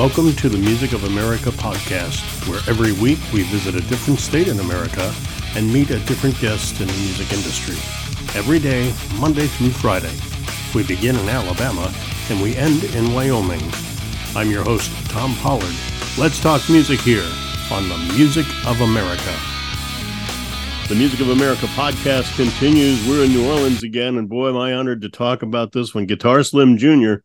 Welcome to the Music of America podcast, where every week we visit a different state in America and meet a different guest in the music industry. Every day, Monday through Friday. We begin in Alabama and we end in Wyoming. I'm your host, Tom Pollard. Let's talk music here on the Music of America. The Music of America podcast continues. We're in New Orleans again, and boy, am I honored to talk about this one. Guitar Slim Jr.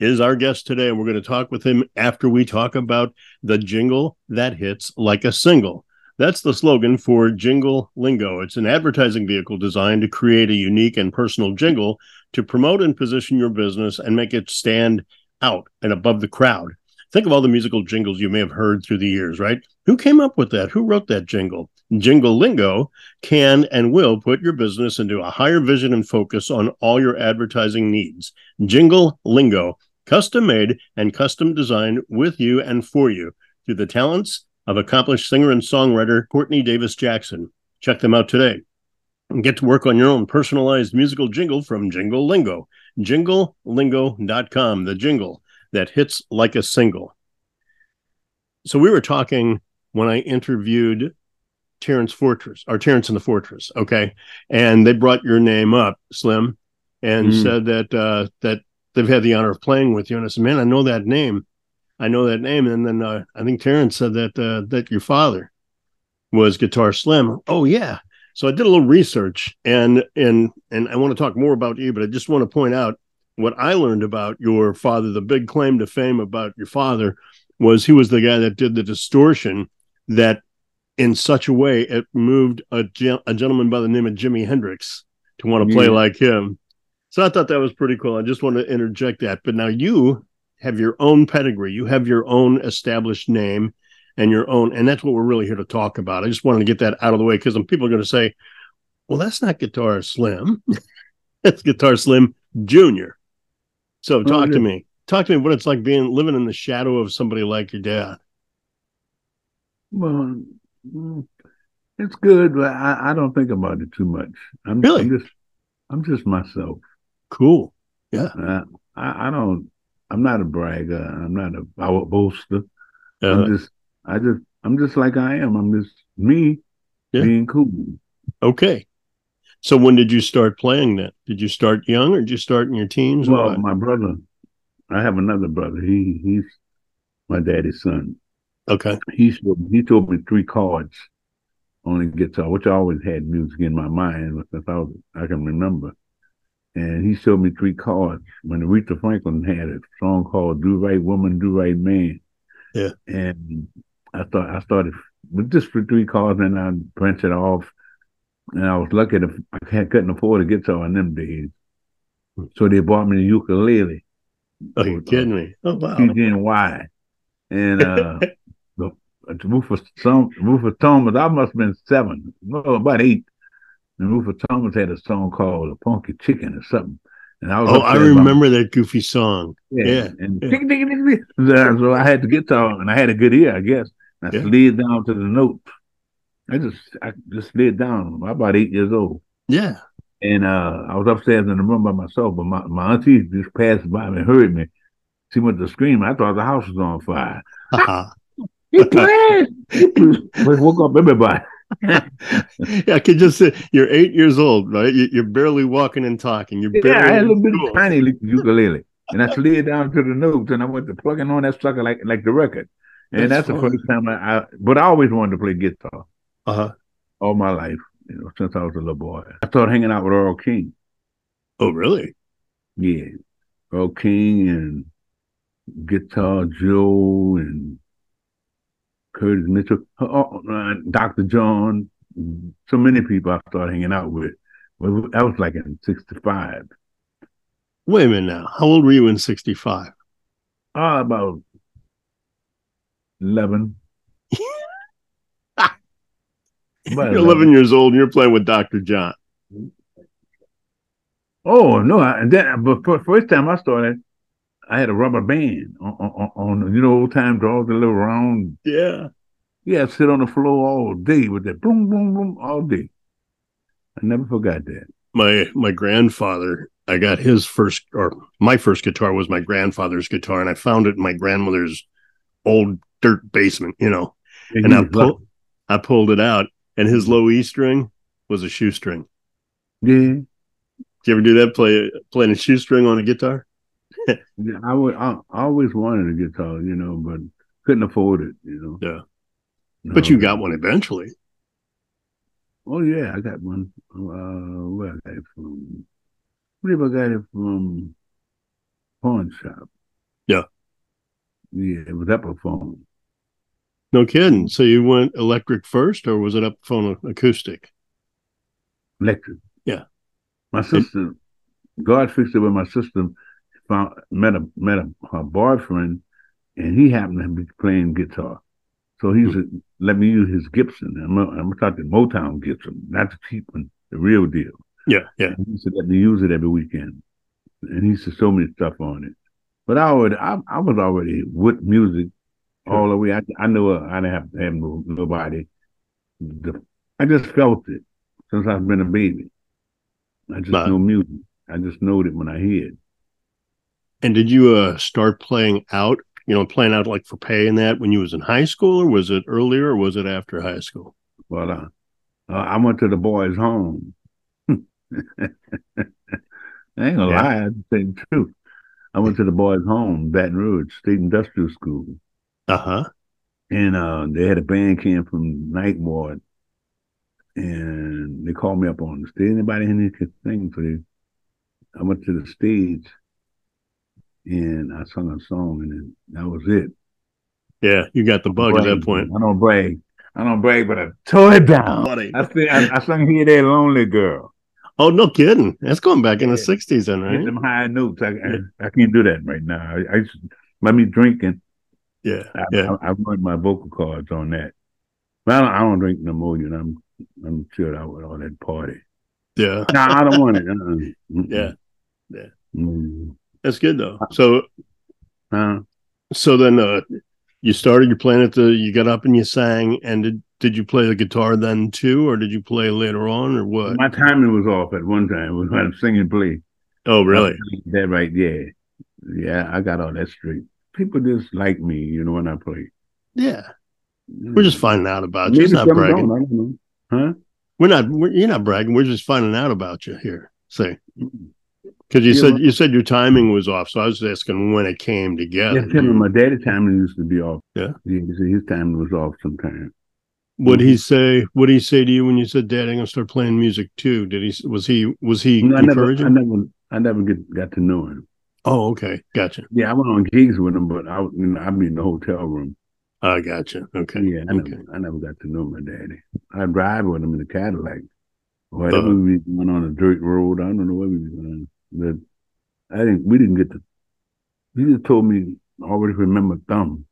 is our guest today, and we're going to talk with him after we talk about the jingle that hits like a single. That's the slogan for Jingle Lingo. It's an advertising vehicle designed to create a unique and personal jingle to promote and position your business and make it stand out and above the crowd. Think of all the musical jingles you may have heard through the years, right? Who came up with that? Who wrote that jingle? Jingle Lingo can and will put your business into a higher vision and focus on all your advertising needs. Jingle Lingo, custom made and custom designed with you and for you through the talents of accomplished singer and songwriter Courtney Davis Jackson. Check them out today and get to work on your own personalized musical jingle from Jingle Lingo. JingleLingo.com, the jingle that hits like a single. So we were talking when I interviewed Terrence Fortress or Terrence in the Fortress, okay, and they brought your name up, Slim, and mm. said that uh, that they've had the honor of playing with you. And I said, man, I know that name, I know that name. And then uh, I think Terrence said that uh, that your father was Guitar Slim. Oh yeah. So I did a little research, and and and I want to talk more about you, but I just want to point out what I learned about your father. The big claim to fame about your father was he was the guy that did the distortion that in such a way it moved a, a gentleman by the name of Jimi Hendrix to want to play yeah. like him. So I thought that was pretty cool. I just want to interject that. But now you have your own pedigree, you have your own established name and your own, and that's what we're really here to talk about. I just wanted to get that out of the way because people are going to say, well, that's not Guitar Slim. that's Guitar Slim Jr. So oh, talk oh, yeah. to me. Talk to me what it's like being living in the shadow of somebody like your dad. Well, it's good, but I, I, don't think about it too much. I'm, really? I'm just, I'm just myself. Cool. Yeah. Uh, I, I don't. I'm not a bragger. I'm not a, a boaster. Uh, I'm just. I just. I'm just like I am. I'm just me, yeah. being cool. Okay. So when did you start playing that? Did you start young or did you start in your teens? Well, my brother. I have another brother. He he's my daddy's son. Okay. He showed, he told me three chords on a guitar, which I always had music in my mind since I, was, I can remember. And he showed me three cards when Aretha Franklin had a song called "Do Right Woman, Do Right Man." Yeah. And I thought I started with just for three cards, and I branched it off. And I was lucky to I couldn't afford a guitar in them days, so they bought me a ukulele. Are you kidding me? Oh wow! PG&Y. And uh, Rufus, song, Rufus Thomas, I must have been seven, no, about eight. And Rufus Thomas had a song called "A Funky Chicken" or something. And I was oh, I remember that goofy song. Yeah, yeah. and yeah. so I had the guitar, and I had a good ear, I guess. I yeah. slid down to the note. I just, I just slid down. I'm about eight years old. Yeah. And uh, I was upstairs in the room by myself, but my, my auntie just passed by me and heard me. She went to scream. I thought the house was on fire. He played. woke up everybody. yeah, I could just say you're eight years old, right? You're barely walking and talking. You're barely yeah, I had a little bit of tiny ukulele, and I slid down to the notes, and I went to plugging on that sucker like like the record, and that's, that's the first time I, I. But I always wanted to play guitar. Uh huh. All my life, you know, since I was a little boy, I started hanging out with Earl King. Oh, really? Yeah, Earl King and Guitar Joe and Curtis Mitchell, uh, uh Dr. John, so many people I started hanging out with. Well, that was like in 65. Wait a minute now. How old were you in 65? Uh, about 11. you're 11 years old and you're playing with Dr. John. Oh, no. I, then, but for, first time I started, I had a rubber band on, on, on you know old time draws, the little round. Yeah. Yeah, sit on the floor all day with that boom, boom, boom all day. I never forgot that. My my grandfather, I got his first or my first guitar was my grandfather's guitar, and I found it in my grandmother's old dirt basement, you know. And, And I pulled, I pulled it out, and his low E string was a shoestring. Yeah. Did you ever do that? Play playing a shoestring on a guitar? Yeah, I would. I, I always wanted a guitar, you know, but couldn't afford it, you know. Yeah. But you got one eventually. Oh yeah, I got one. Uh, where I got it from? I believe I got it from pawn shop. Yeah. Yeah, it was up a phone. No kidding. So you went electric first, or was it up phone acoustic? Electric. Yeah. My sister, God fixed it with my sister found met a met a her boyfriend, and he happened to be playing guitar. So he said, "Let me use his Gibson." I'm I'm talking Motown Gibson, not the cheap one, the real deal. Yeah, yeah. And he said, "Let me use it every weekend," and he said so many stuff on it. But I already, I, I was already with music all the way. I, I knew uh, I didn't have to have no, nobody. The, I just felt it since I've been a baby. I just Right. know music. I just know it when I hear it. And did you uh, start playing out? You know, playing out like for pay and that when you was in high school, or was it earlier, or was it after high school? Well, uh, uh, I went to the boys' home. I ain't gonna Yeah. lie, I just say the truth. I went to the boys' home, Baton Rouge State Industrial School. Uh huh. and uh, they had a band camp from Ninth Ward, and they called me up on the stage. Anybody in here sing? So they, I went to the stage, and I sung a song, and then that was it. Yeah, you got the bug at that point. I don't brag. I don't brag, but I tore it down. I sing, I, I sung "Hey There, Lonely Girl." Oh, no kidding. That's going back in the Yeah. '60s, then, right? them high notes. I, I, I can't do that right now. I, I just, by me drinking, Yeah, I, yeah. I, I wrote my vocal cords on that. But I don't, I don't drink no more. You know, I'm I'm chilled out with all that party. Yeah, No, I don't want it. Uh-uh. Yeah. Yeah. Mm. That's good though. Uh, so, Huh? so then uh, you started. You playing at the. You got up and you sang. And did did you play the guitar then too, or did you play later on, or what? My timing was off at one time when I was singing play. Oh, really? Uh, that right, yeah. Yeah, I got all that straight. People just like me, you know, when I play. Yeah. Mm. We're just finding out about you. Maybe It's not bragging. don't, I don't know. Huh? We're not. We're, you're not bragging. We're just finding out about you here. Say, because you Yeah, said well- you said your timing was off. So I was asking when it came together. Yeah, my daddy's timing used to be off. Yeah. He his timing was off sometimes. What he say? What did he say to you when you said, "Dad, I'm gonna start playing music too"? Did he? Was he? Was he No, I never. I never, I never get, got to know him. oh, okay, gotcha. Yeah, I went on gigs with him, but I, you know, I'd be in the hotel room. I gotcha. Okay. Yeah, I okay. never, I never got to know my daddy. I drive with him in the Cadillac. Whatever Uh-huh. we went on a dirt road, I don't know where we was doing. But I didn't. We didn't get to. He just told me. I always remember thumb.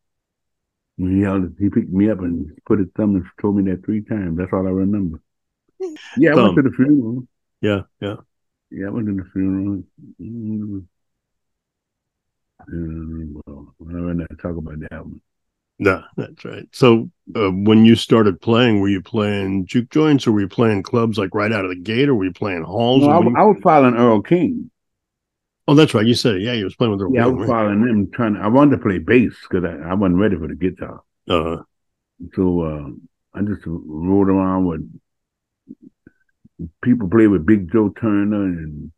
He held, he picked me up and put his thumb and told me that three times. That's all I remember. Yeah, I Thumb. went to the funeral. Yeah, yeah. Yeah, I went to the funeral. Mm. Uh, well, I'm not talk about that one. No, that's right. So uh, when you started playing, were you playing juke joints, or were you playing clubs like right out of the gate, or were you playing halls? No, I, you- I was following Earl King. Oh, that's right. You said it. Yeah, you was playing with the Yeah, I was following them. Trying. I wanted to play bass because I, I wasn't ready for the guitar. uh, So uh, I just rode around with people play with Big Joe Turner and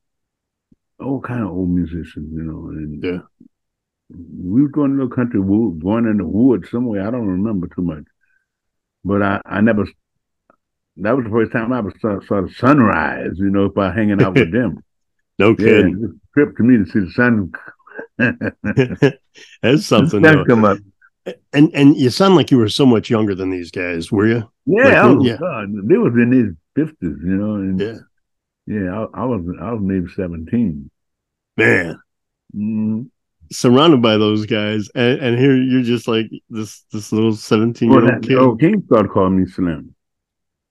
all kind of old musicians, you know. And Yeah. we was going to a little country wood, going in the woods somewhere. I don't remember too much, but I, I never. That was the first time I ever saw, saw the sunrise, you know, by hanging out with them. no kidding. a trip to me to see the sun. That's something. sun come up. And and you sound like you were so much younger than these guys, were you? Yeah, Like, oh, yeah. God, they was in his fifties, you know, and Yeah. yeah, I, I was I was maybe seventeen. Man, Mm. surrounded by those guys, and, and here you're just like this this little seventeen year old kid. oh, King started calling me Slim.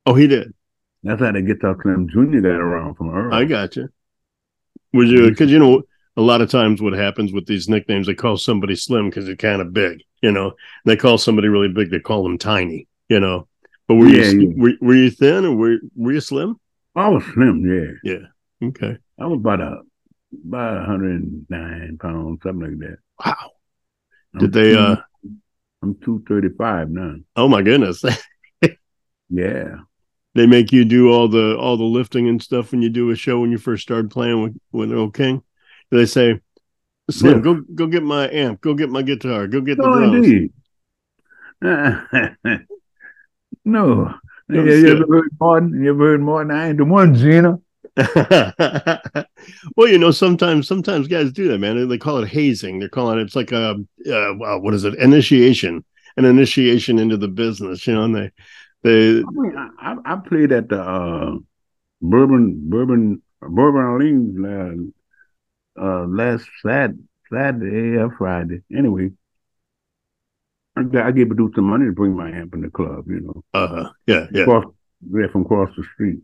Oh, he did. That's how they get Guitar Slim Junior that around from Earl. I got you. Would you? Because you know, a lot of times what happens with these nicknames, they call somebody slim because they're kind of big. You know, they call somebody really big, they call them tiny. You know, but were Yeah, you yeah. were, were you thin or were were you slim? I was slim, yeah. Yeah. Okay. I was about a about hundred and nine pounds, something like that. Wow. I'm Did they? uh I'm 235 now. Oh my goodness. Yeah. They make you do all the all the lifting and stuff when you do a show when you first started playing with with Earl King. They say, Slim, Yeah. go go get my amp, go get my guitar, go get the No, drums. indeed. no. No, you, ever heard Martin? You ever heard Martin? I ain't the one, Gina. well, you know, sometimes sometimes guys do that, man. They, they call it hazing. They're calling it it's like a uh, wow, what is it? Initiation, an initiation into the business. You know, and they they I mean, I, I, played at the uh, Bourbon Bourbon Bourbon Orleans uh, uh, last Saturday, Saturday or Friday. Anyway, I, got- I gave a dude some money to bring my amp in the club. You know, uh yeah yeah Across, yeah, from across the street.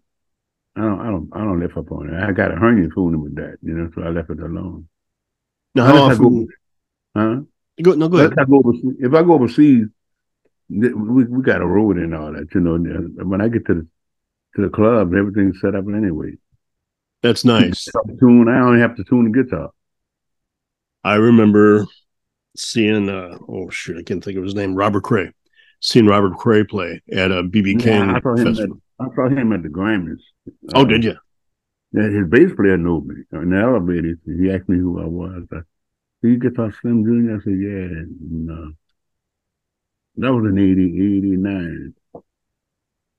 I don't, I don't, I don't lift up on it. I got a hernia fooling with that, you know, so I left it alone. Now, how often? Huh? Go, no, go ahead. I go overseas, if I go overseas, we we got a road and all that, you know. When I get to the to the club, everything's set up anyway. That's nice. Tune, I only have to tune the guitar. I remember seeing uh oh shoot, I can't think of his name, Robert Cray. Seeing Robert Cray play at a BB King Yeah, I saw him at. I saw him at the Grammys. oh, Uh, did you? Yeah, his bass player knew me. In the elevator, he asked me who I was. I, Do you guitar Slim Jr.? I said, yeah. And, uh, that was in 80, 89.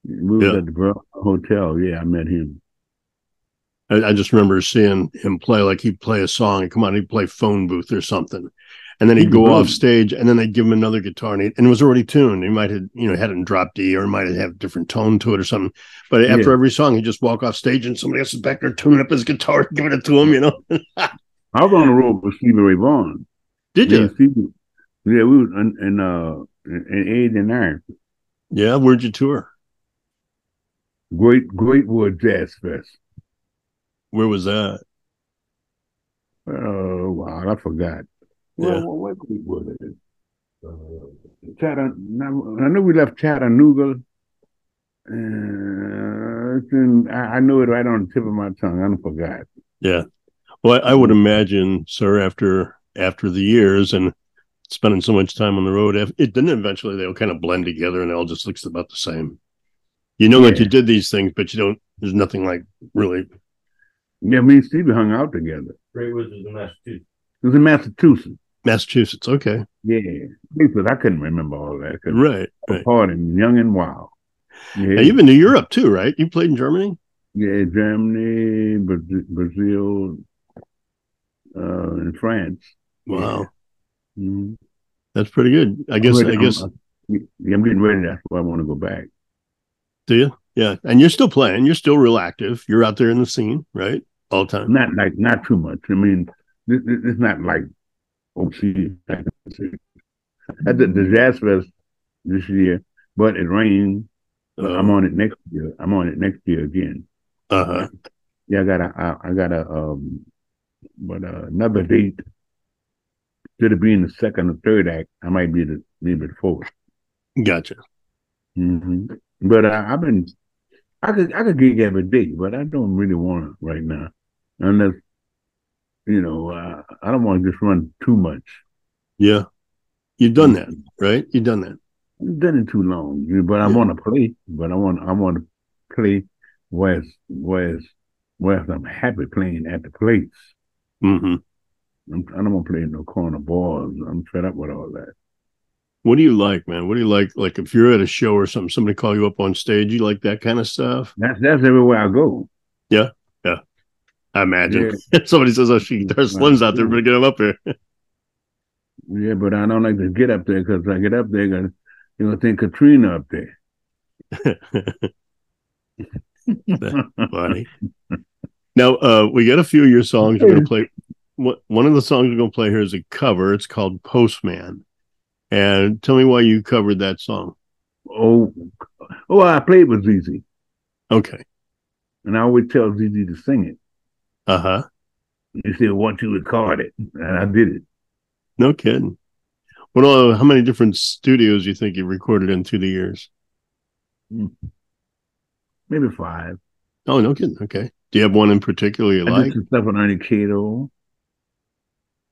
We was Yeah. at the Bro- hotel. Yeah, I met him. I, I just remember seeing him play like he'd play a song and come on, he'd play phone booth or something. And then he'd go off stage and then they'd give him another guitar and, he, and it was already tuned. He might have, you know, had it in drop D or might have a different tone to it or something. But after Yeah. every song, he'd just walk off stage and somebody else is back there tuning up his guitar, giving it to him, you know? I was on the road with Stevie Ray Vaughan. Did you? Stevie- yeah, we was in, in, uh, in 89. Yeah. Where'd you tour? Great, Greatwood Jazz Fest. Where was that? Oh, wow, I forgot. Yeah. Well, what Great Woods is? Uh, Chatta, I know we left Chattanooga. Uh, in, I, I know it right on the tip of my tongue. I forgot. Yeah. Well, I, I would imagine, sir, after after the years and spending so much time on the road, if- it then eventually they'll kind of blend together and it all just looks about the same. You know that you did these things, but you don't. There's nothing like really. Yeah, me and Stevie hung out together. Great Wizards in Massachusetts. It was in Massachusetts. Massachusetts. Okay. Yeah, but I couldn't remember all that. Right. I was Right. hard and young and wild. Yeah, Now, you've been to Europe too, right? You played in Germany. yeah, Germany, Brazil, uh, and France. Wow, Mhm. that's pretty good. I guess. I'm I guess. I'm, I'm getting ready. That's why I want to go back. Do you? Yeah. And you're still playing. You're still real active. You're out there in the scene, right? All the time. Not like not too much. I mean, this, this, it's not like see, I can see. I did the Jazz Fest this year, but it rained. But I'm on it next year. I'm on it next year again. Uh huh. Yeah, I got a, I, I got a, um, but uh, another date. Instead of being the second or third act, I might be the maybe the fourth. Gotcha. hmm But uh, I've been, I could, I could gig every day, but I don't really want to right now, unless, you know, uh, I don't want to just run too much. Yeah. You've done that, right? You've done that. I've done it too long, but I Yeah. want to play. But I want, I want to play where, it's- where, I'm happy playing at the place. hmm I'm, I don't want to play no corner balls. I'm fed up with all that. What do you like, man? What do you like? Like if you're at a show or something, somebody call you up on stage, you like that kind of stuff? That's that's everywhere I go. Yeah, yeah. I imagine. somebody says, "Oh, she guitar slims out there, better get him up here." Yeah, but I don't like to get up there because I get up there, gonna you know think Katrina up there. Funny. Now, uh, we got a few of your songs. We're gonna play. One of the songs we're gonna play here is a cover. It's called Postman. And tell me why you covered that song. oh, oh, I played with ZZ, Okay. and I always tell ZZ to sing it. Uh huh. He said, "Want you to record it," and I did it. No kidding. What? all how many different studios do you think you recorded in through the years? Maybe five. Oh, no kidding. Okay. Do you have one in particular you I like? stuff with Ernie Cato.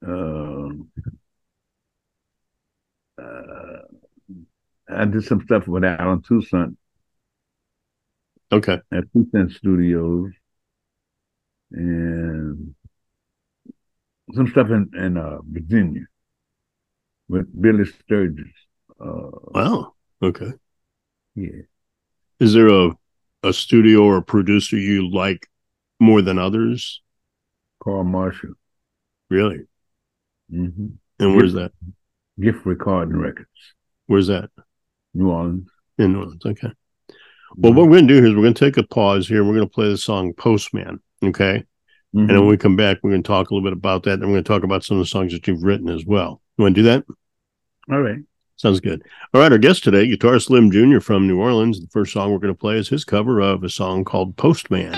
Um, uh, I did some stuff with Allen Toussaint Okay. at Toussaint Studios, and some stuff in in uh, Virginia with Billy Sturgis. Uh, Wow. Okay. yeah, Is there a a studio or producer you like more than others? Carl Marshall. Really? Hmm And where's that? Gift Recording Records, Where's that? New Orleans. In New Orleans. Okay. Well, what we're going to do here is we're going to take a pause here. and We're going to play the song Postman. Okay. Mhm. And then when we come back, we're going to talk a little bit about that. And we're going to talk about some of the songs that you've written as well. You want to do that? All right. Sounds good. All right. Our guest today, guitarist Slim Jr. from New Orleans. The first song we're going to play is his cover of a song called Postman.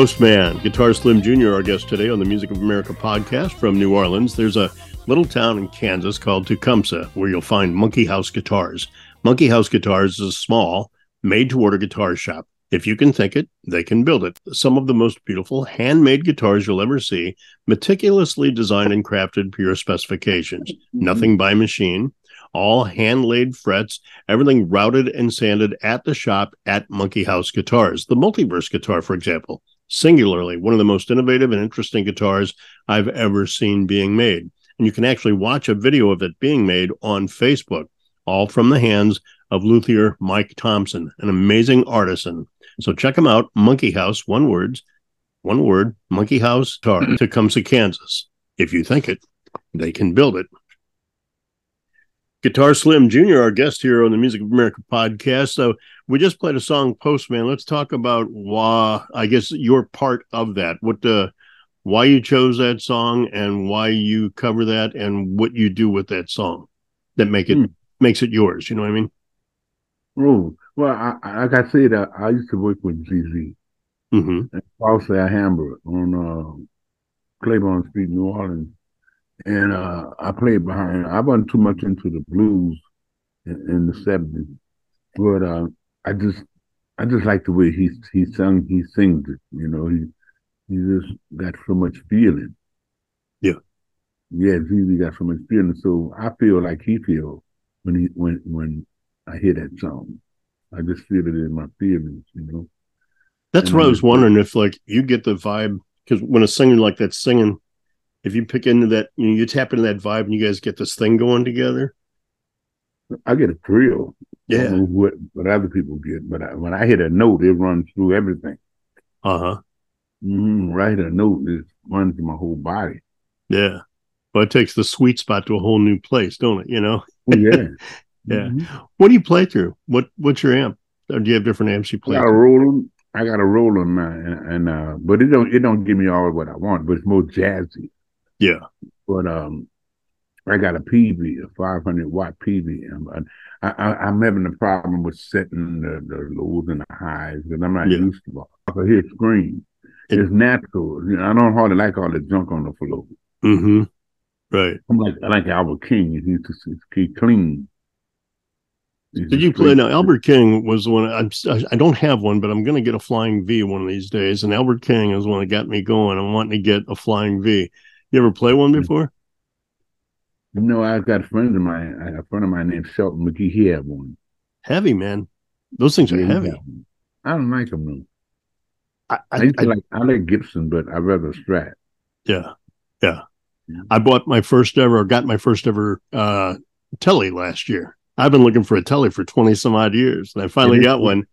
Postman, Guitar Slim Jr., our guest today on the Music of America podcast from New Orleans. There's a little town in Kansas called Tecumseh where you'll find Monkey House Guitars. Monkey House Guitars is a small, made to order guitar shop. If you can think it, they can build it. Some of the most beautiful handmade guitars you'll ever see, meticulously designed and crafted per your specifications. Nothing by machine, all hand laid frets, everything routed and sanded at the shop at Monkey House Guitars. The Multiverse guitar, for example, singularly one of the most innovative and interesting guitars I've ever seen being made. And you can actually watch a video of it being made on Facebook, all from the hands of luthier Mike Thompson, an amazing artisan. So check him out, Monkey House, one word, one word, Monkey House Guitar, Tecumseh, Kansas. If you think it, they can build it. Guitar Slim Jr., our guest here on the Music of America podcast. So we just played a song, Postman. Let's talk about why, I guess, your part of that. What, uh, why you chose that song and why you cover that and what you do with that song that make it Hmm. makes it yours. You know what I mean? Oh, well, I, I, like I said, I, I used to work with ZZ Mm-hmm. at False Alhambra on uh, Claiborne Street, New Orleans. And uh, I played behind. I wasn't too much into the blues in, in the seventies, but uh, I just I just like the way he he sung he sings it. You know, he he just got so much feeling. Yeah. Yeah, he got so much feeling. So I feel like he feels when he when when I hear that song. I just feel it in my feelings, you know. That's And what I was wondering if like you get the vibe because when a singer like that's singing, if you pick into that, you know, you tap into that vibe and you guys get this thing going together. I get a thrill. Yeah. what what other people get, but I, when I hit a note, it runs through everything. Uh huh. Mm-hmm. Right, a note it runs through my whole body. Yeah. Well, it takes the sweet spot to a whole new place, don't it? You know. Oh, yeah, Yeah. Mhm. What do you play through? What What's your amp? Or do you have different amps you play? I got a? Roland. I got a Roland now, and, and uh, but it don't it don't give me all what I want, but it's more jazzy. Yeah. But um, I got a PV, a 500 watt PV. and I, I'm having a problem with setting the, the lows and the highs because I'm not Yeah. used to it. I can hear scream. It- It's natural. You know, I don't hardly like all the junk on the floor. Mm-hmm. Right. I'm like I like Albert King. He used to keep clean. He's Did you play now? Albert King was the one. I'm, I don't have one, but I'm going to get a Flying V one of these days. And Albert King is one that got me going. I'm wanting to get a Flying V. You ever play one before? No, I've got a friend of mine. A friend of mine named Shelton McGee. He had one. Heavy, man. Those things are Yeah, heavy. I don't like them though. I, I, I, like I like Gibson, but I rather Strat. yeah, yeah. Yeah. I bought my first ever, or got my first ever uh, telly last year. I've been looking for a telly for twenty some odd years, and I finally got one.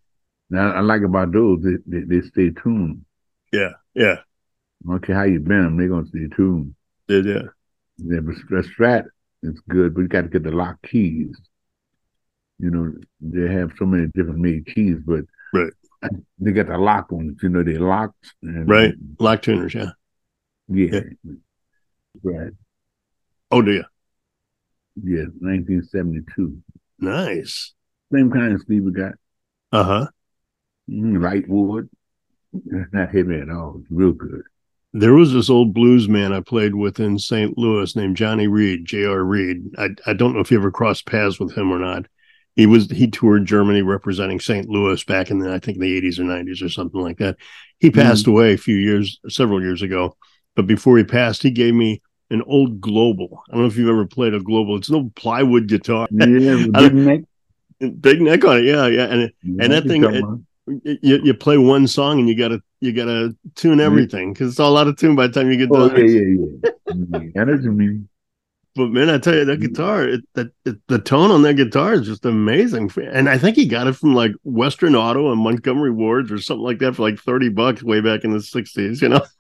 Now I like about those. They, they, they stay tuned. Yeah, yeah, I don't care how you bend them, they're gonna stay tuned. yeah, yeah. Yeah, but Strat, Strat is good, but you got to get the lock keys. You know, they have so many different made keys, but Right. they got the lock ones. You know, they locked. And, Right. Lock tuners, yeah. Yeah. Right. Oh, dear. you? Yeah, 1972. Nice. Same kind of sleeve we got. Uh huh. Mm, light wood. It's not heavy at all. It's real good. There was this old blues man I played with in St. Louis named Johnny Reed, J.R. Reed. I, I don't know if you ever crossed paths with him or not. He was he toured Germany representing St. Louis back in the I think the 80s or 90s or something like that. He passed away a few years, several years ago. But before he passed, he gave me an old global. I don't know if you've ever played a global. It's an old plywood guitar, Yeah, big neck. big neck on it. Yeah, yeah. And Yeah, and that thing- it- you, you play one song and you gotta you gotta tune mm-hmm. everything because it's all out of tune by the time you get Oh, done. yeah, yeah, yeah. I know what you mean. But man, I tell you, that mm-hmm. guitar, it, that it, the tone on that guitar is just amazing. And I think he got it from like Western Auto and Montgomery Wards or something like that for like thirty bucks way back in the sixties. You know?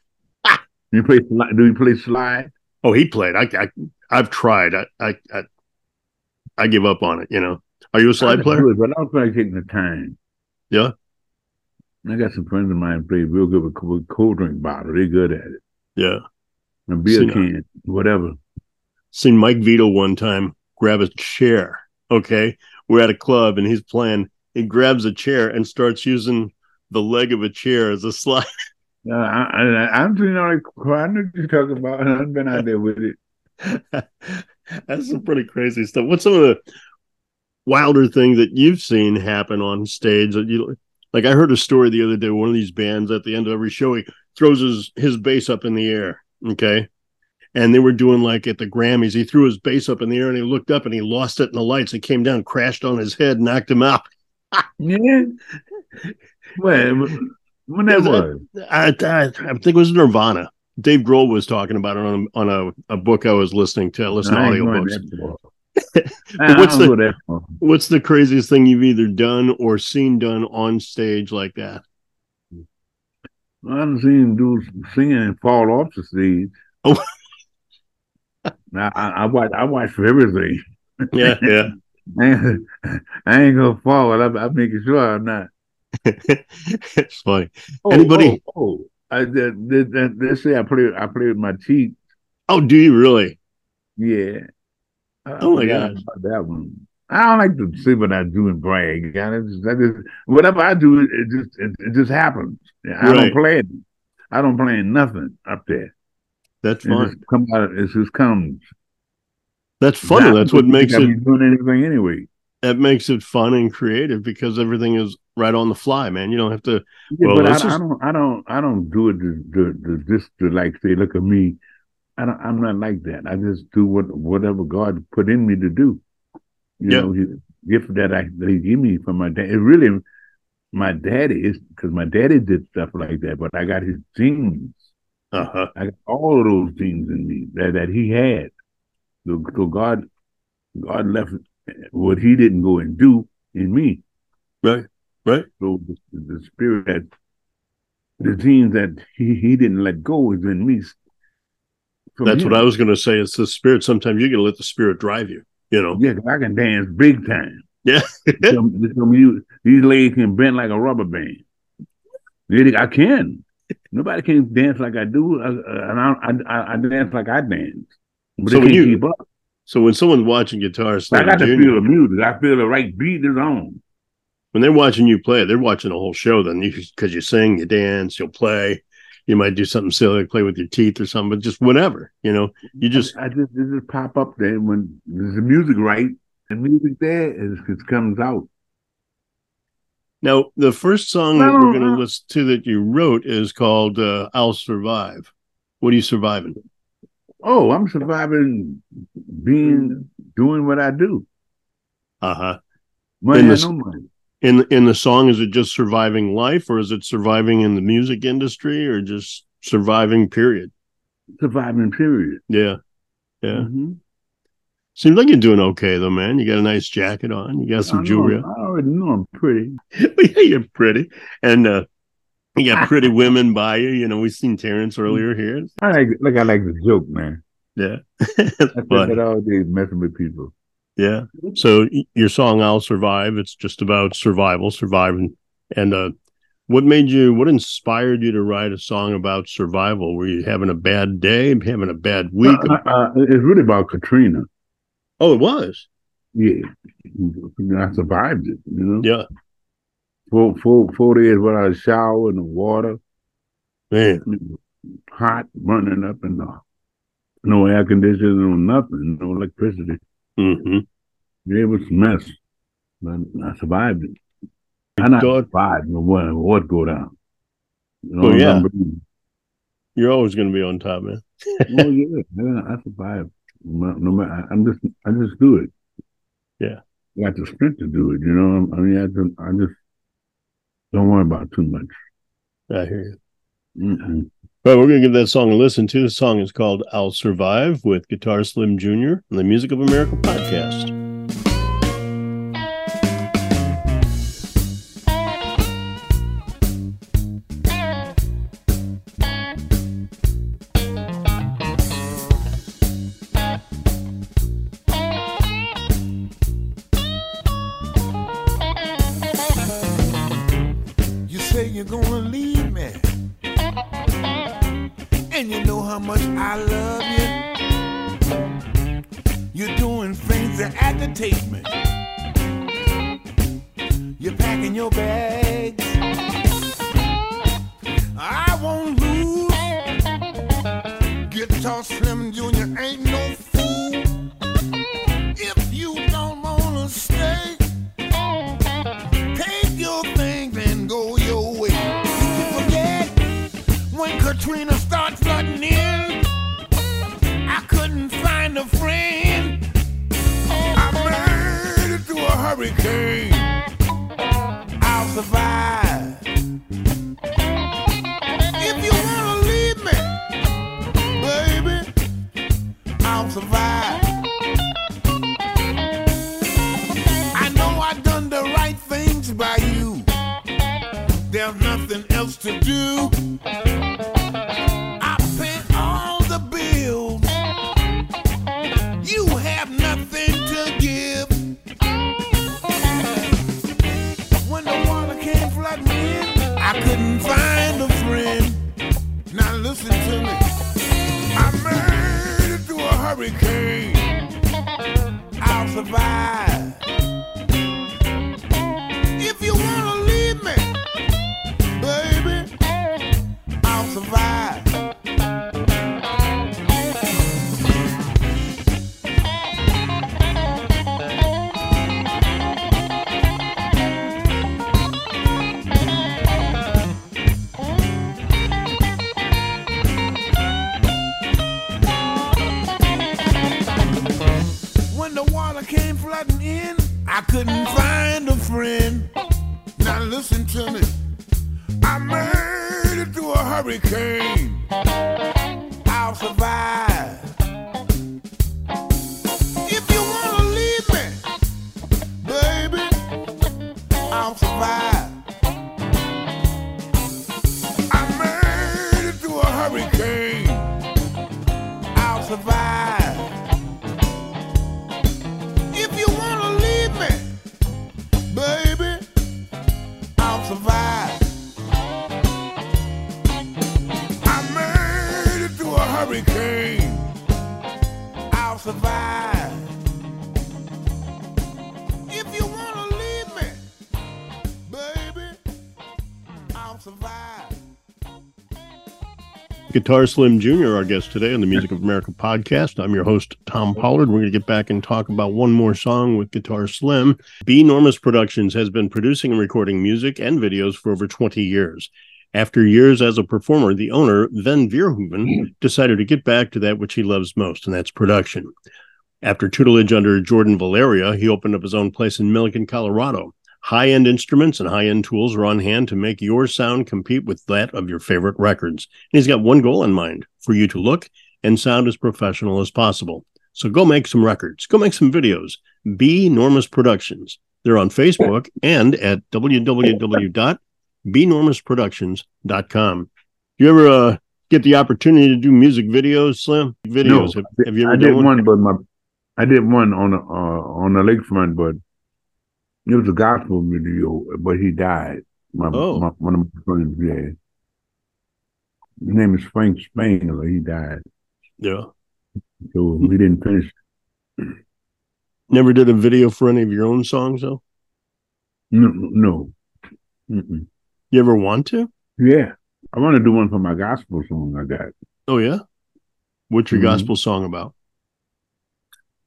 You play, do you play slide? Oh, he played. I, I I've tried. I, I I I give up on it. You know? Are you a slide player? it, But I don't feel taking the time. Yeah. I got some friends of mine play real good with, with cold drink bottle. They're good at it. Yeah. A beer See, can, whatever. Seen Mike Zito one time grab a chair. Okay, we're at a club and he's playing. He grabs a chair and starts using the leg of a chair as a slide. Uh, I, I, I'm you know, like, I know you're talking about. I've been out there with it. That's some pretty crazy stuff. What's some of the wilder things that you've seen happen on stage? That you like? I heard a story the other day. One of these bands at the end of every show, he throws his his bass up in the air. Okay, and they were doing like at the Grammys. He threw his bass up in the air and he looked up and he lost it in the lights. It came down, crashed on his head, knocked him out. Yeah. Well, when that uh, was, I, I, I think it was Nirvana. Dave Grohl was talking about it on on a, a book I was listening to. I listen to I ain't audiobooks. That far. But I what's the- go that far. What's the craziest thing you've either done or seen done on stage like that? I've seen dudes singing and fall off the stage. Oh. I, I, I watch. I watch for everything. Yeah, yeah. I ain't, I ain't gonna fall. I'm, I'm making sure I'm not. it's funny. Oh, Anybody- Oh, oh. I, that, that, let's say I play. I play with my cheek. Oh, do you really? Yeah. I Oh, my gosh. that one. I don't like to say what I do and brag. I just, I just, whatever I do, it, it just it, it just happens. I Right. don't play it. I don't plan nothing up there. That's It fun. just come out. It just comes. That's funny. That's what makes it doing anything anyway. that makes it fun and creative because everything is right on the fly, man. You don't have to. Yeah, Well, but I, let's I don't, I don't, I don't do it to, to, to just to like say, look at me. I don't, I'm not like that. I just do what whatever God put in me to do. You Yeah. know, His gift that I that He gave me from my dad. It really, my daddy is because my daddy did stuff like that, but I got his genes. Uh huh. I got all of those genes in me that, that he had. So, so God, God left what He didn't go and do in me. Right. Right. So the, the spirit that the genes that he, he didn't let go is in me. That's what I was going to say. It's the spirit. Sometimes you got to let the spirit drive you. You know. Yeah, I can dance big time. Yeah. some, some you, these legs can bend like a rubber band. Really, I can. Nobody can dance like I do, and I, I, I dance like I dance. But So they when can't you- keep up. So when someone's watching Guitar I got to Jr., feel the music. I feel the right beat is on. when they're watching you play, they're watching the whole show. Then you because you sing, you dance, you'll play. You might do something silly, like play with your teeth or something, but just whatever. You know, you just I just it just pop up there when there's the music right. The music there is it comes out. now the first song that we're going to listen to that you wrote is called uh, "I'll Survive." What are you surviving? Oh, I'm surviving being doing what I do. Uh huh. Money In the- no money. In in the song, is it just surviving life, or is it surviving in the music industry, or just surviving? Period. Surviving period. Yeah, yeah. Mhm. Seems like you're doing okay though, man. You got a nice jacket on. You got I some know- jewelry. I already know I'm pretty. yeah, you're pretty, and uh, you got pretty women by you. You know, we seen Terrence earlier here. I like like I like the joke, man. Yeah, I said Funny. that all day messing with people. Yeah. So your song "I'll Survive" it's just about survival, surviving, and uh, what made you? What inspired you to write a song about survival? Were you having a bad day, having a bad week? Uh, uh, it's really about Katrina. oh, it was. Yeah, I survived it. You know, Yeah, four four four days without a shower in the water, man. hot, burning up in the no air conditioning, no nothing, no electricity. Hmm It was a mess, but I survived it. And I not God. survived, but what what go down? You know, Well, yeah. I'm breathing. You're always going to be on top, man. oh yeah, yeah, I survived. No, no matter, I'm just, I just do it. Yeah. I got the strength to do it. You know, I mean, I just, I just don't worry about too much. I hear you. Mm-mm. Well, we're going to give that song a listen to. The song is called I'll Survive with Guitar Slim Jr. on the Music of America podcast. To do. Guitar Slim Jr., our guest today on the Music of America podcast. I'm your host, Tom Pollard. We're going to get back and talk about one more song with Guitar Slim. B. Normus Productions has been producing and recording music and videos for over 20 years. After years as a performer, the owner, Ven Vierhoeven, decided to get back to that which he loves most, and that's production. After tutelage under Jordan Valeria, he opened up his own place in Milliken, Colorado. High end instruments and high end tools are on hand to make your sound compete with that of your favorite records. And he's got one goal in mind for you to look and sound as professional as possible. So go make some records, go make some videos. B Normus Productions. They're on Facebook and at www.bnormusproductions.com. Do you ever uh, get the opportunity to do music videos, Slim? Videos. No, have, have you ever I did one? one, but my I did one on the uh, on the lakefront, but it was a gospel video. But he died. My, Oh. my one of my friends, yeah. His name is Frank Spangler. He died, Yeah. so we didn't finish. Never did a video for any of your own songs, though? No, no. Mm-mm. You ever want to? Yeah, I want to do one for my gospel song. I got Oh, yeah. What's your Mhm. gospel song about?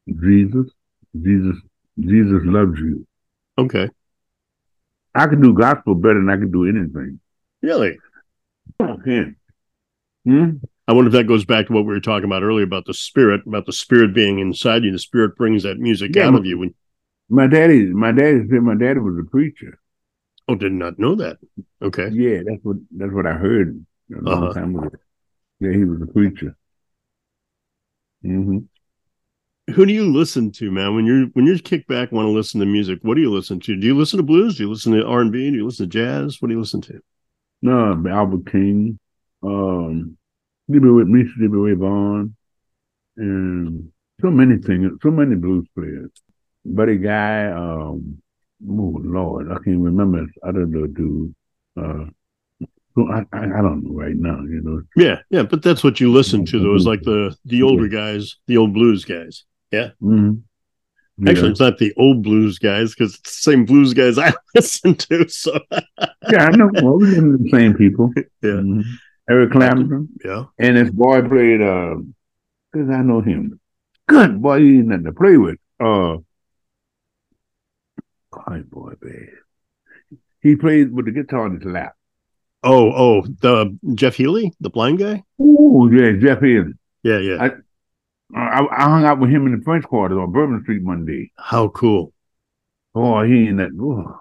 Jesus, Jesus, Jesus loves you. Okay. I can do gospel better than I can do anything. Really? Okay. Hmm? I wonder if that goes back to what we were talking about earlier about the spirit, about the spirit being inside you. The spirit brings that music Yeah, out but- of you. When, My daddy, my daddy said my daddy was a preacher. oh, did not know that. Okay. Yeah, that's what that's what I heard a long Uh-huh. time ago. Yeah, he was a preacher. hmm Who do you listen to, man? When you're when you kick back, want to listen to music, what do you listen to? Do you listen to blues? Do you listen to R and B? Do you listen to jazz? What do you listen to? No, Albert King, um, Stevie with me, Stevie Ray Vaughan, and so many things, so many blues players. Buddy Guy, um, oh Lord, I can't remember his other little dude. Uh, so I, I, I don't know right now, you know. Yeah, yeah, but that's what you listen to. Those like the the older guys, the old blues guys. Mhm. Actually, Yeah. it's not the old blues guys because it's the same blues guys I listen to. So yeah, I know. Well, we the same people. Yeah. Mhm. Eric Clapton. yeah, And this boy played, uh, because I know him. Good boy, he ain't nothing to play with. Uh, God, boy, man. He played with the guitar on his lap. Oh, oh, the Jeff Healey, the blind guy. Oh yeah, Jeff Haley. Yeah, yeah. I, I, I hung out with him in the French Quarter on Bourbon Street one day. How cool. Oh, he in that. Oh,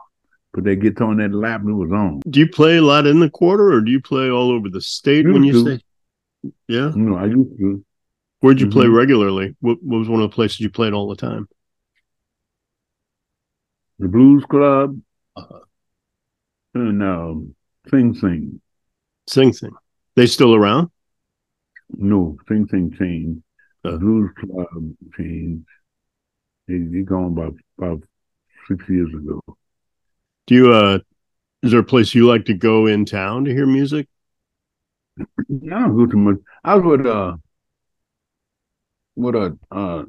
put that guitar on that lap. It was on. Do you play a lot in the quarter, or do you play all over the state when you to. say? Yeah. Know, I used to. Where'd you play Mhm. regularly? What, what was one of the places you played all the time? The Blues Club Uh-huh. and um, Sing Sing. Sing Sing. They still around? No, Sing Sing changed. The Uh. Blues Club changed. He, he gone about about six years ago. Do you uh is there a place you like to go in town to hear music? I don't go too much. I was with uh with a uh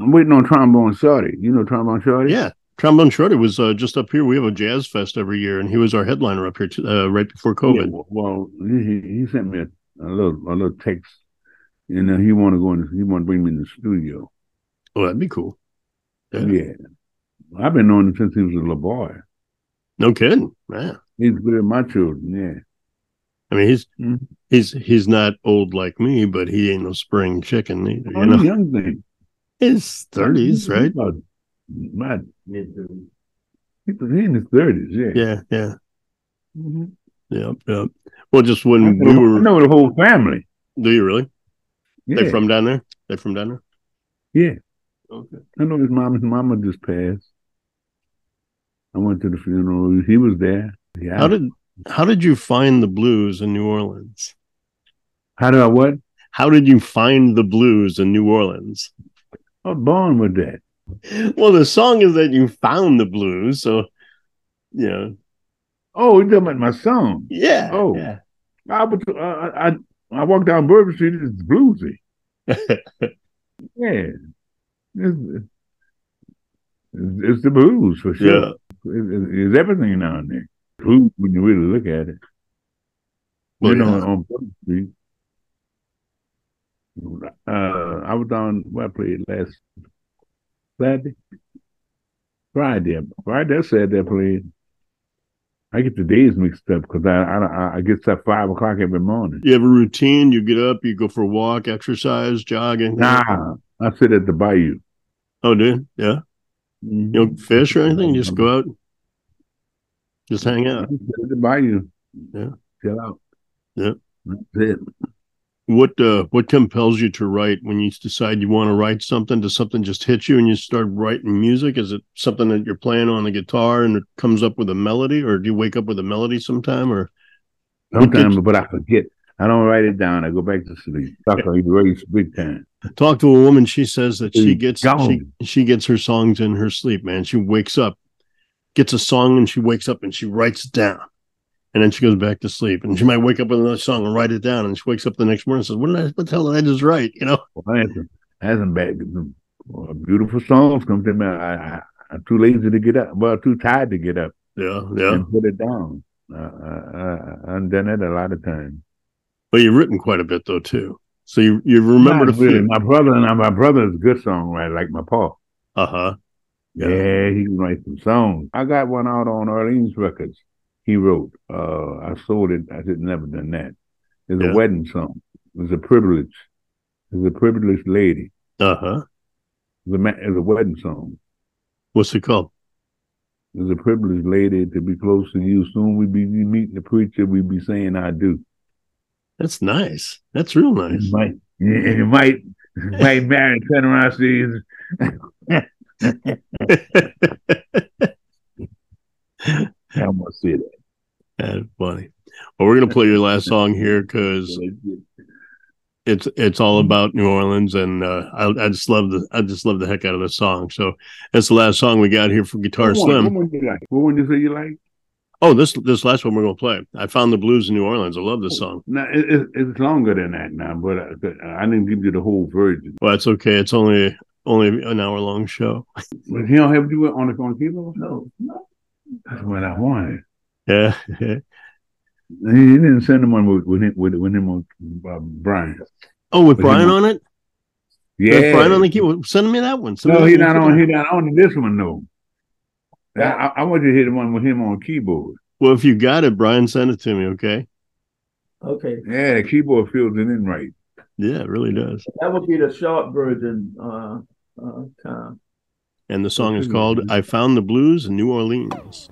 I'm waiting on trombone shorty. You know trombone shorty? Yeah. Trombone Shorty was uh, just up here. We have a jazz fest every year, and he was our headliner up here t- uh, right before COVID. well, well, he he sent me a, a little a little text, and uh, he want to go in. He want to bring me in the studio. Oh, that'd be cool. Yeah. Yeah. I've been knowing him since he was a little boy. No kidding. Man. He's with my children. Yeah. I mean, he's Mhm. he's he's not old like me, but he ain't no spring chicken either. Oh, You know, he's young thing. his thirties, right? about My mid thirties. He's in his thirties. Yeah. Yeah, yeah, Mhm. yeah, yeah. Well, just when we I were, know the whole family. do you really? Yeah. They from down there? They from down there? yeah. Okay. I know his mom. His mama just passed. I went to the funeral. He was there. Yeah. How did how did you find the blues in New Orleans? How did I what? How did you find the blues in New Orleans? I was born with that. Well, the song is that you found the blues, so yeah, Oh, you talking about my song? yeah. Oh. yeah. I was, uh, I I walked down Bourbon Street. It's bluesy. Yeah, it's, it's, it's the blues for sure. yeah. It- it- it's everything down there. Blues when you really look at it. Well, you know, yeah. on Bourbon Street. Uh, I was down where I played last Saturday, Friday. Friday, I said I played. I get the days mixed up because I, I I get up five o'clock every morning. You have a routine. You get up, you go for a walk, exercise, jogging. Nah, I sit at the bayou. Oh, dude. Yeah. Mm-hmm. You don't fish or anything. You just go out, just hang out. at the bayou. Yeah. chill out. Yeah. that's it. What uh, what compels you to write when you decide you want to write something? Does something just hit you and you start writing music? Is it something that you're playing on the guitar and it comes up with a melody, or do you wake up with a melody sometime? Or Sometimes, but I forget. I don't write it down. I go back to sleep. Suck on race big time. talk to a woman. She says that she gets she, she gets her songs in her sleep. Man, she wakes up, gets a song, and she wakes up and she writes it down, and then she goes back to sleep. And she might wake up with another song and write it down, and she wakes up the next morning and says, "What did I? What the hell did I just write?" You know? Well, I had some, I bad, uh, beautiful songs come to me. I, I, I'm too lazy to get up. Well, too tired to get up Yeah, yeah. and put it down. Uh, I, I, I've done that a lot of times. But you've written quite a bit though too. So you you remember Not the really. few. My brother and my brother is a good songwriter, like my pa. Uh huh. Yeah. Yeah. he can write some songs. I got one out on Orleans Records. He wrote. Uh, I sold it. I did never done that. It's Yeah. a wedding song. It's a privilege. It's a privileged lady. Uh huh. It's a, ma- it's a wedding song. What's it called? It's a privileged lady to be close to you. Soon we be meeting the preacher. We be saying I do. That's nice. That's real nice. You might, you might, might marry turn around I must say that. That's funny. Well, we're gonna play your last song here because it's it's all about New Orleans, and uh, I, I just love the I just love the heck out of this song. So that's the last song we got here for Guitar What one- Slim. What one you like? What one you say you like? Oh, this this last one we're gonna play. I found the blues in New Orleans. I love this song. No, it, it, it's longer than that now, but uh, I didn't give you the whole version. Well, it's okay. It's only only an hour long show. But he don't have to do it on the on the keyboard. No, no. That's what I wanted. Yeah. he didn't send him one with with him, with, with him on uh, Brian. Oh, with, Brian on, it. Yeah, with Brian on the keyboard. Send me that one. Send no, he's not on. He's not on this one though. No. I, I want you to hit the one with him on keyboard. Well, if you got it, Brian, send it to me. Okay. Okay. Yeah, the keyboard fills it in right. Yeah, it really does. That would be the short version, uh, uh. And the song is called "I Found the Blues in New Orleans."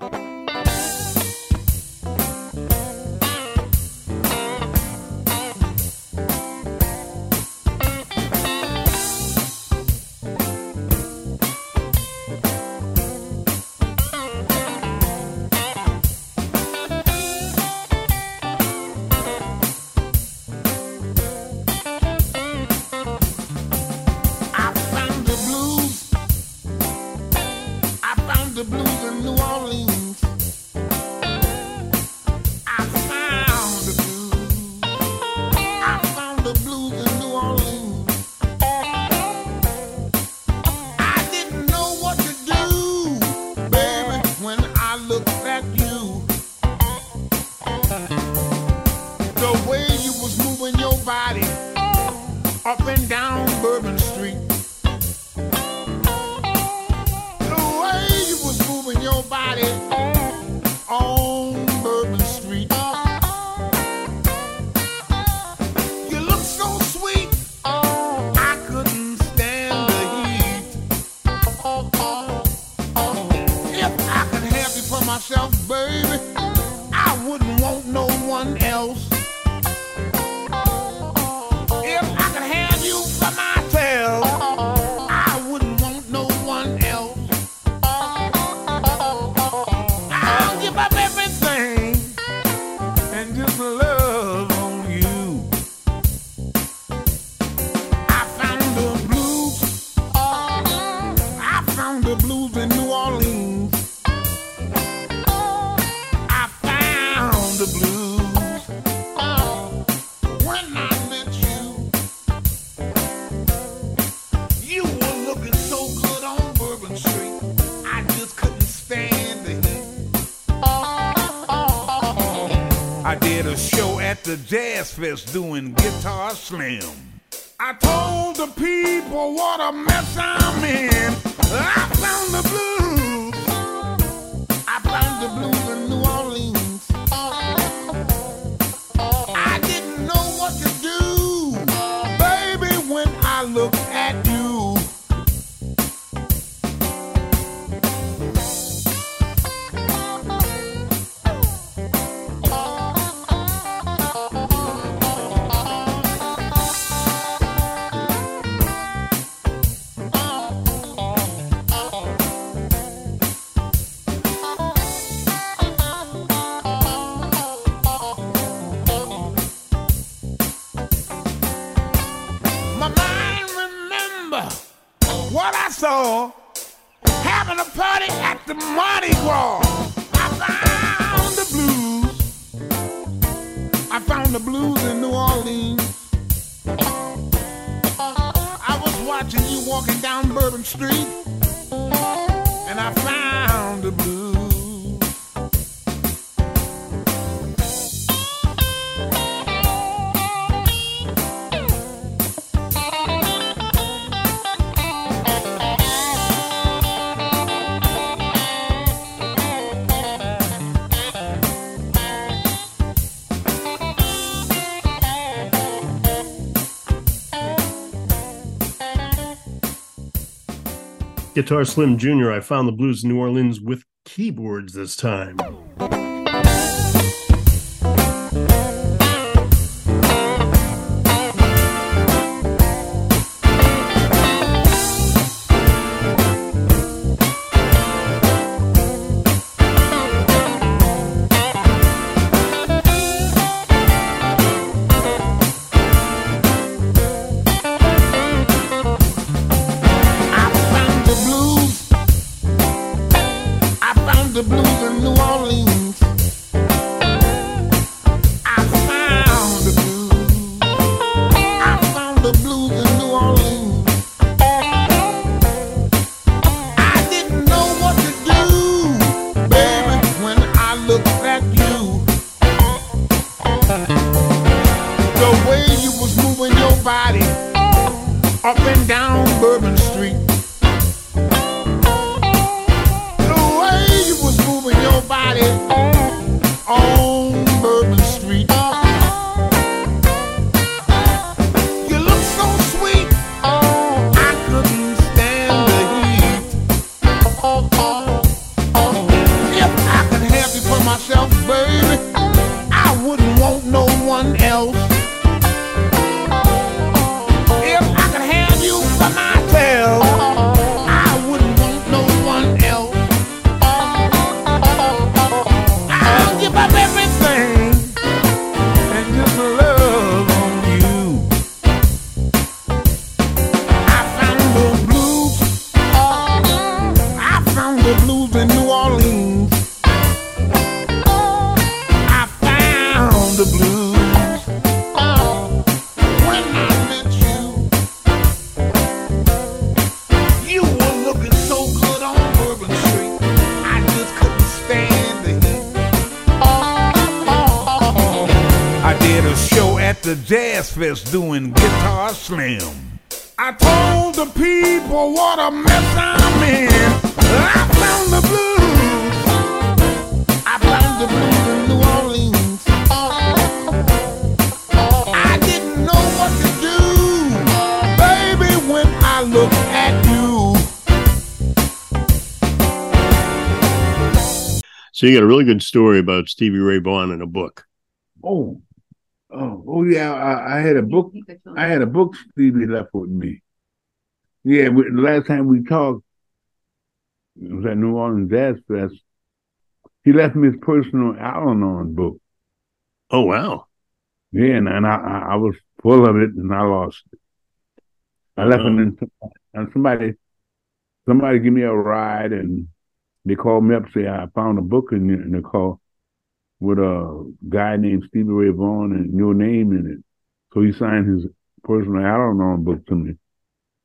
watching you walking down Bourbon Street, and I found the blue. Guitar Slim Jr., I found the blues in New Orleans with keyboards this time. So you got a really good story about Stevie Ray Vaughan in a book. Oh, oh, oh yeah. I, I had a book. I had a book Stevie left with me. Yeah, we, the last time we talked, it was at New Orleans Jazz Fest. He left me his personal Al-Anon book. Oh wow. Yeah, and, and I, I I was full of it, and I lost it. I left it, Um. in, and somebody, somebody give me a ride, and they called me up, say I found a book in, the- in the car with a guy named Stevie Ray Vaughan and your name in it. So he signed his personal Al-Anon book to me,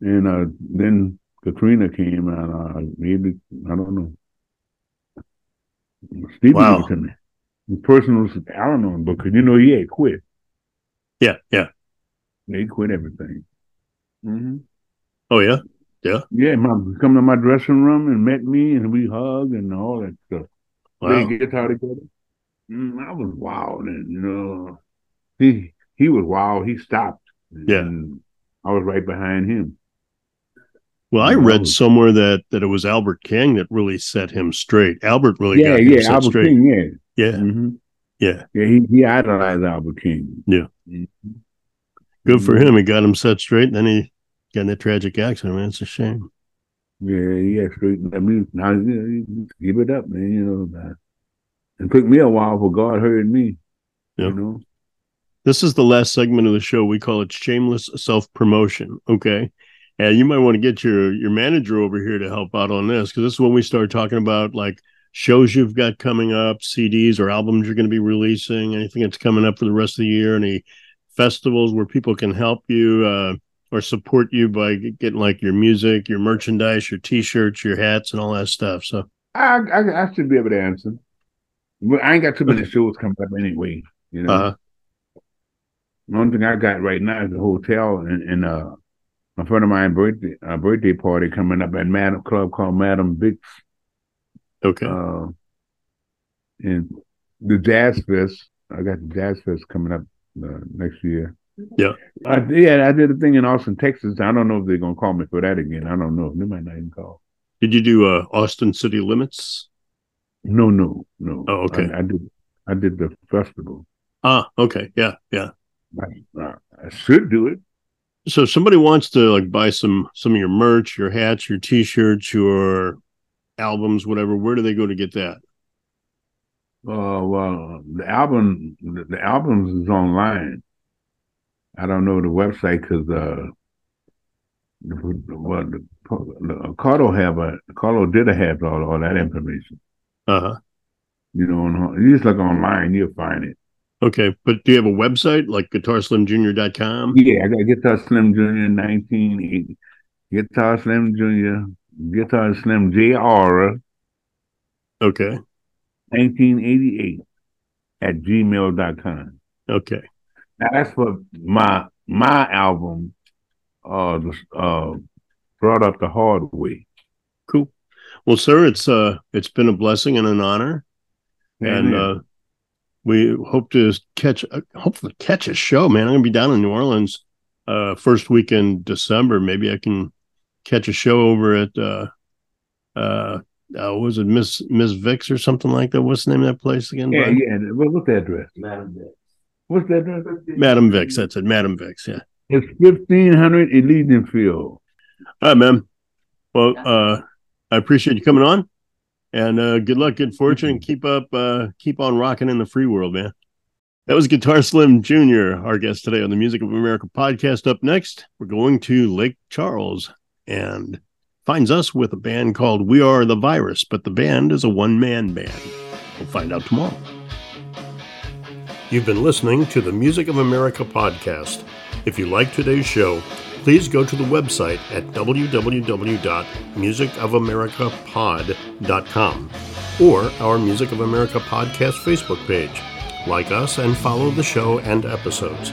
and uh, then Katrina came, and uh, maybe I don't know. Stevie Wow. to me. His personal Al-Anon book, 'cause you know he had quit. Yeah, yeah. They quit everything. Mm-hmm. Oh yeah. Yeah, Yeah, mom come to my dressing room and met me, and we hugged and all that stuff. Wow. Played guitar together. Mm, I was wild, and you know, he he was wild. He stopped. Yeah. I was right behind him. Well, I read somewhere that that it was Albert King that really set him straight. Albert really yeah, got him yeah, set Albert straight. King. Yeah, Yeah, hmm yeah. yeah. He he idolized Albert King. Yeah. Mhm. Good for Mhm. him. He got him set straight. And then he got in that tragic accident. Man, it's a shame. Yeah, he had straightened up. He- Now, you know, you give it up, man. You know, man. it took me a while for God heard me. Yeah. You know. This is the last segment of the show. We call it shameless self promotion. Okay. And you might want to get your your manager over here to help out on this because this is when we start talking about like shows you've got coming up, CDs or albums you're going to be releasing, anything that's coming up for the rest of the year, any festivals where people can help you uh, or support you by getting like your music, your merchandise, your T-shirts, your hats, and all that stuff. So I, I I should be able to answer. I ain't got too many shows coming up anyway. You know, uh, the only thing I got right now is a hotel and, and uh, a friend of mine birthday uh, birthday party coming up at Madam Club called Madam Vic's. okay, Uh, and the Jazz Fest. I got the Jazz Fest coming up uh, next year. Yeah. I, yeah, I did a thing in Austin, Texas. I don't know if they're gonna call me for that again. I don't know. They might not even call. did you do uh, Austin City Limits? No, no, no. Oh, okay. I, I did. I did the festival. Ah, okay, yeah, yeah. I, I, I should do it. so if somebody wants to like buy some some of your merch your hats your t-shirts your albums whatever where do they go to get that Uh, well, the album, the, the albums is online. I don't know the website because uh, well, the, the Carlo have a Carlo did have all, all that information. uh-huh You know, on, you just look online, you'll find it. okay but do you have a website like guitarslimjr.com Yeah, I got Guitar Slim Junior nineteen eighty, Guitar Slim Junior, Guitar Slim Jr. okay nineteen eighty eight at gmail.com. okay Now that's what my my album, uh, uh, brought up the hard way. cool well sir it's uh it's been a blessing and an honor and uh we hope to catch uh, hopefully catch a show man i'm gonna be down in new orleans uh first week in december maybe i can catch a show over at uh uh uh, was it Miss Miss Vix or something like that? What's the name of that place again? yeah, Brian? yeah. What's the address? What's the address? Madam Vix. That's it. Madam Vix. Yeah. It's fifteen hundred Elysian Field. All right, man. Well, uh, I appreciate you coming on, and uh, good luck, good fortune, and keep up, uh, keep on rocking in the free world, man. That was Guitar Slim Jr., our guest today on the Music of America podcast. Up next, we're going to Lake Charles and finds us with a band called We Are the Virus, but the band is a one man band. We'll find out tomorrow. You've been listening to the Music of America podcast. If you like today's show, please go to the website at www.musicofamericapod.com or our Music of America podcast Facebook page. Like us and follow the show and episodes.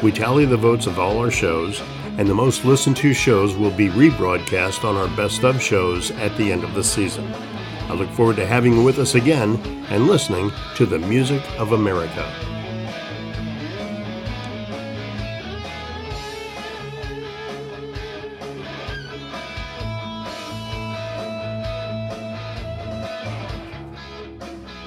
We tally the votes of all our shows, and the most listened to shows will be rebroadcast on our best of shows at the end of the season. I look forward to having you with us again and listening to the music of America.